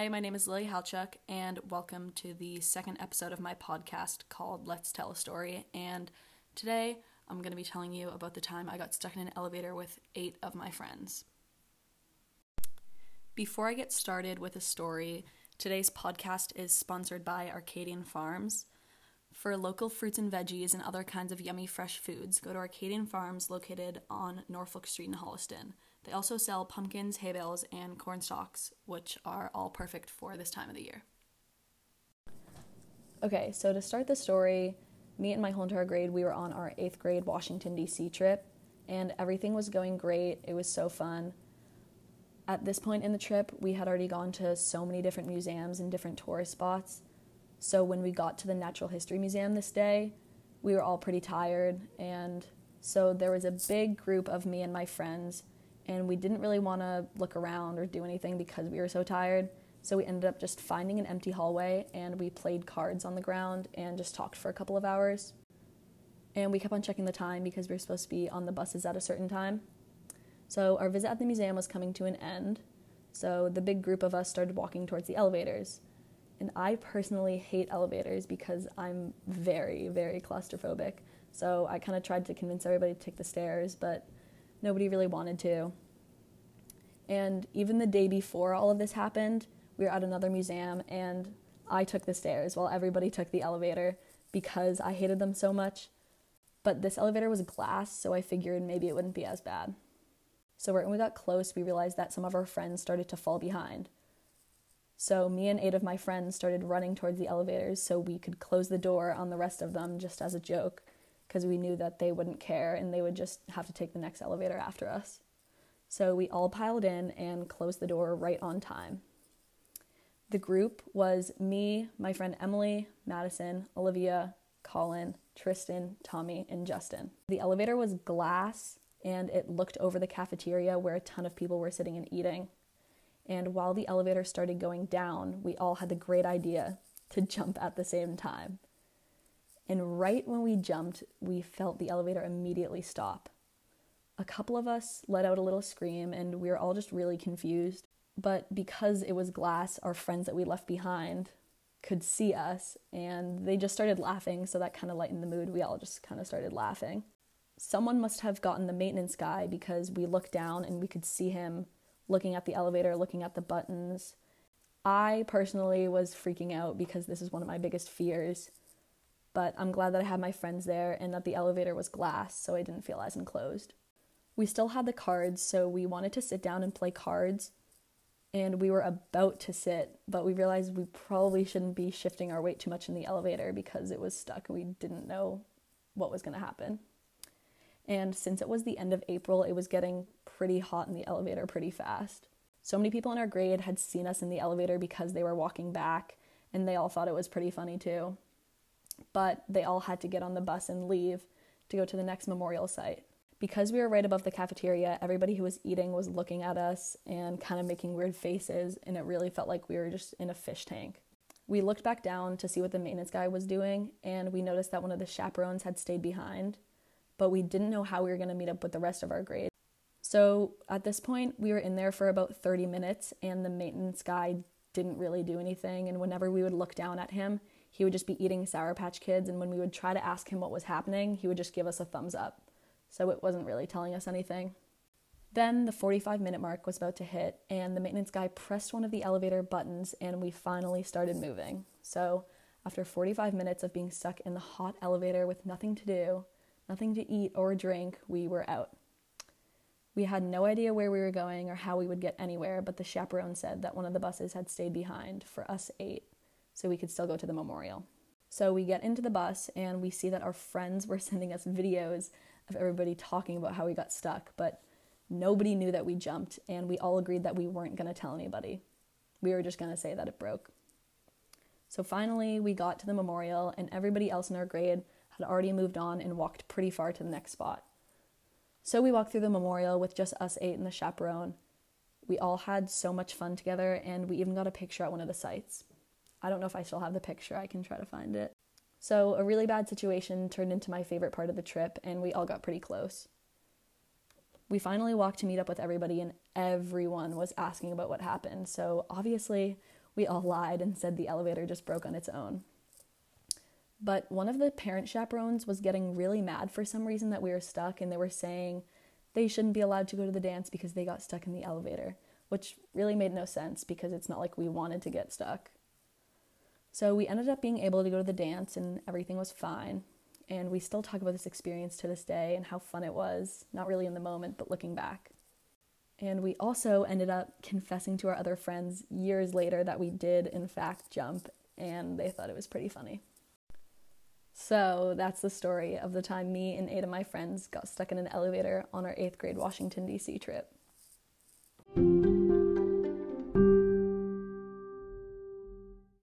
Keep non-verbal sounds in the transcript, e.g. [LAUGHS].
Hi, my name is Lily Halchuk, and welcome to the second episode of my podcast called Let's Tell a Story. And today I'm going to be telling you about the time I got stuck in an elevator with eight of my friends. Before I get started with the story, today's podcast is sponsored by Arcadian Farms. For local fruits and veggies and other kinds of yummy fresh foods, go to Arcadian Farms located on Norfolk Street in Holliston. They also sell pumpkins, hay bales, and corn stalks, which are all perfect for this time of the year. Okay, so to start the story, me and my whole entire grade, we were on our eighth grade Washington, D.C. trip, and everything was going great. It was so fun. At this point in the trip, we had already gone to so many different museums and different tourist spots. So when we got to the Natural History Museum this day, we were all pretty tired, and so there was a big group of me and my friends and we didn't really want to look around or do anything because we were so tired. So we ended up just finding an empty hallway and we played cards on the ground and just talked for a couple of hours. And we kept on checking the time because we were supposed to be on the buses at a certain time. So our visit at the museum was coming to an end. So the big group of us started walking towards the elevators. And I personally hate elevators because I'm very, very claustrophobic. So I kind of tried to convince everybody to take the stairs, but nobody really wanted to. And even the day before all of this happened, we were at another museum and I took the stairs while everybody took the elevator because I hated them so much. But this elevator was glass, so I figured maybe it wouldn't be as bad. So when we got close, we realized that some of our friends started to fall behind. So me and eight of my friends started running towards the elevators so we could close the door on the rest of them just as a joke because we knew that they wouldn't care and they would just have to take the next elevator after us. So we all piled in and closed the door right on time. The group was me, my friend Emily, Madison, Olivia, Colin, Tristan, Tommy, and Justin. The elevator was glass and it looked over the cafeteria where a ton of people were sitting and eating. And while the elevator started going down, we all had the great idea to jump at the same time. And right when we jumped, we felt the elevator immediately stop. A couple of us let out a little scream, and we were all just really confused. But because it was glass, our friends that we left behind could see us, and they just started laughing, so that kind of lightened the mood. We all just kind of started laughing. Someone must have gotten the maintenance guy because we looked down and we could see him looking at the elevator, looking at the buttons. I personally was freaking out because this is one of my biggest fears but I'm glad that I had my friends there and that the elevator was glass so I didn't feel as enclosed. We still had the cards, so we wanted to sit down and play cards, and we were about to sit, but we realized we probably shouldn't be shifting our weight too much in the elevator because it was stuck and we didn't know what was going to happen. And since it was the end of April, it was getting pretty hot in the elevator pretty fast. So many people in our grade had seen us in the elevator because they were walking back, and they all thought it was pretty funny too but they all had to get on the bus and leave to go to the next memorial site. Because we were right above the cafeteria, everybody who was eating was looking at us and kind of making weird faces, and it really felt like we were just in a fish tank. We looked back down to see what the maintenance guy was doing, and we noticed that one of the chaperones had stayed behind, but we didn't know how we were going to meet up with the rest of our grade. So at this point, we were in there for about 30 minutes, and the maintenance guy didn't really do anything. And whenever we would look down at him, he would just be eating Sour Patch Kids, and when we would try to ask him what was happening, he would just give us a thumbs up. So it wasn't really telling us anything. Then the 45 minute mark was about to hit, and the maintenance guy pressed one of the elevator buttons, and we finally started moving. So, after 45 minutes of being stuck in the hot elevator with nothing to do, nothing to eat or drink, we were out. We had no idea where we were going or how we would get anywhere, but the chaperone said that one of the buses had stayed behind for us eight so we could still go to the memorial. So we get into the bus and we see that our friends were [LAUGHS] sending us videos of everybody talking about how we got stuck, but nobody knew that we jumped and we all agreed that we weren't going to tell anybody. We were just going to say that it broke. So finally, we got to the memorial and everybody else in our grade had already moved on and walked pretty far to the next spot. So we walked through the memorial with just us eight and the chaperone. We all had so much fun together and we even got a picture at one of the sites. I don't know if I still have the picture, I can try to find it. So, a really bad situation turned into my favorite part of the trip, and we all got pretty close. We finally walked to meet up with everybody, and everyone was asking about what happened. So, obviously, we all lied and said the elevator just broke on its own. But one of the parent chaperones was getting really mad for some reason that we were stuck, and they were saying they shouldn't be allowed to go to the dance because they got stuck in the elevator, which really made no sense because it's not like we wanted to get stuck. So we ended up being able to go to the dance, and everything was fine. And we still talk about this experience to this day and how fun it was, not really in the moment, but looking back. And we also ended up confessing to our other friends years later that we did, in fact, jump, and they thought it was pretty funny. So that's the story of the time me and eight of my friends got stuck in an elevator on our eighth grade Washington, D.C. trip.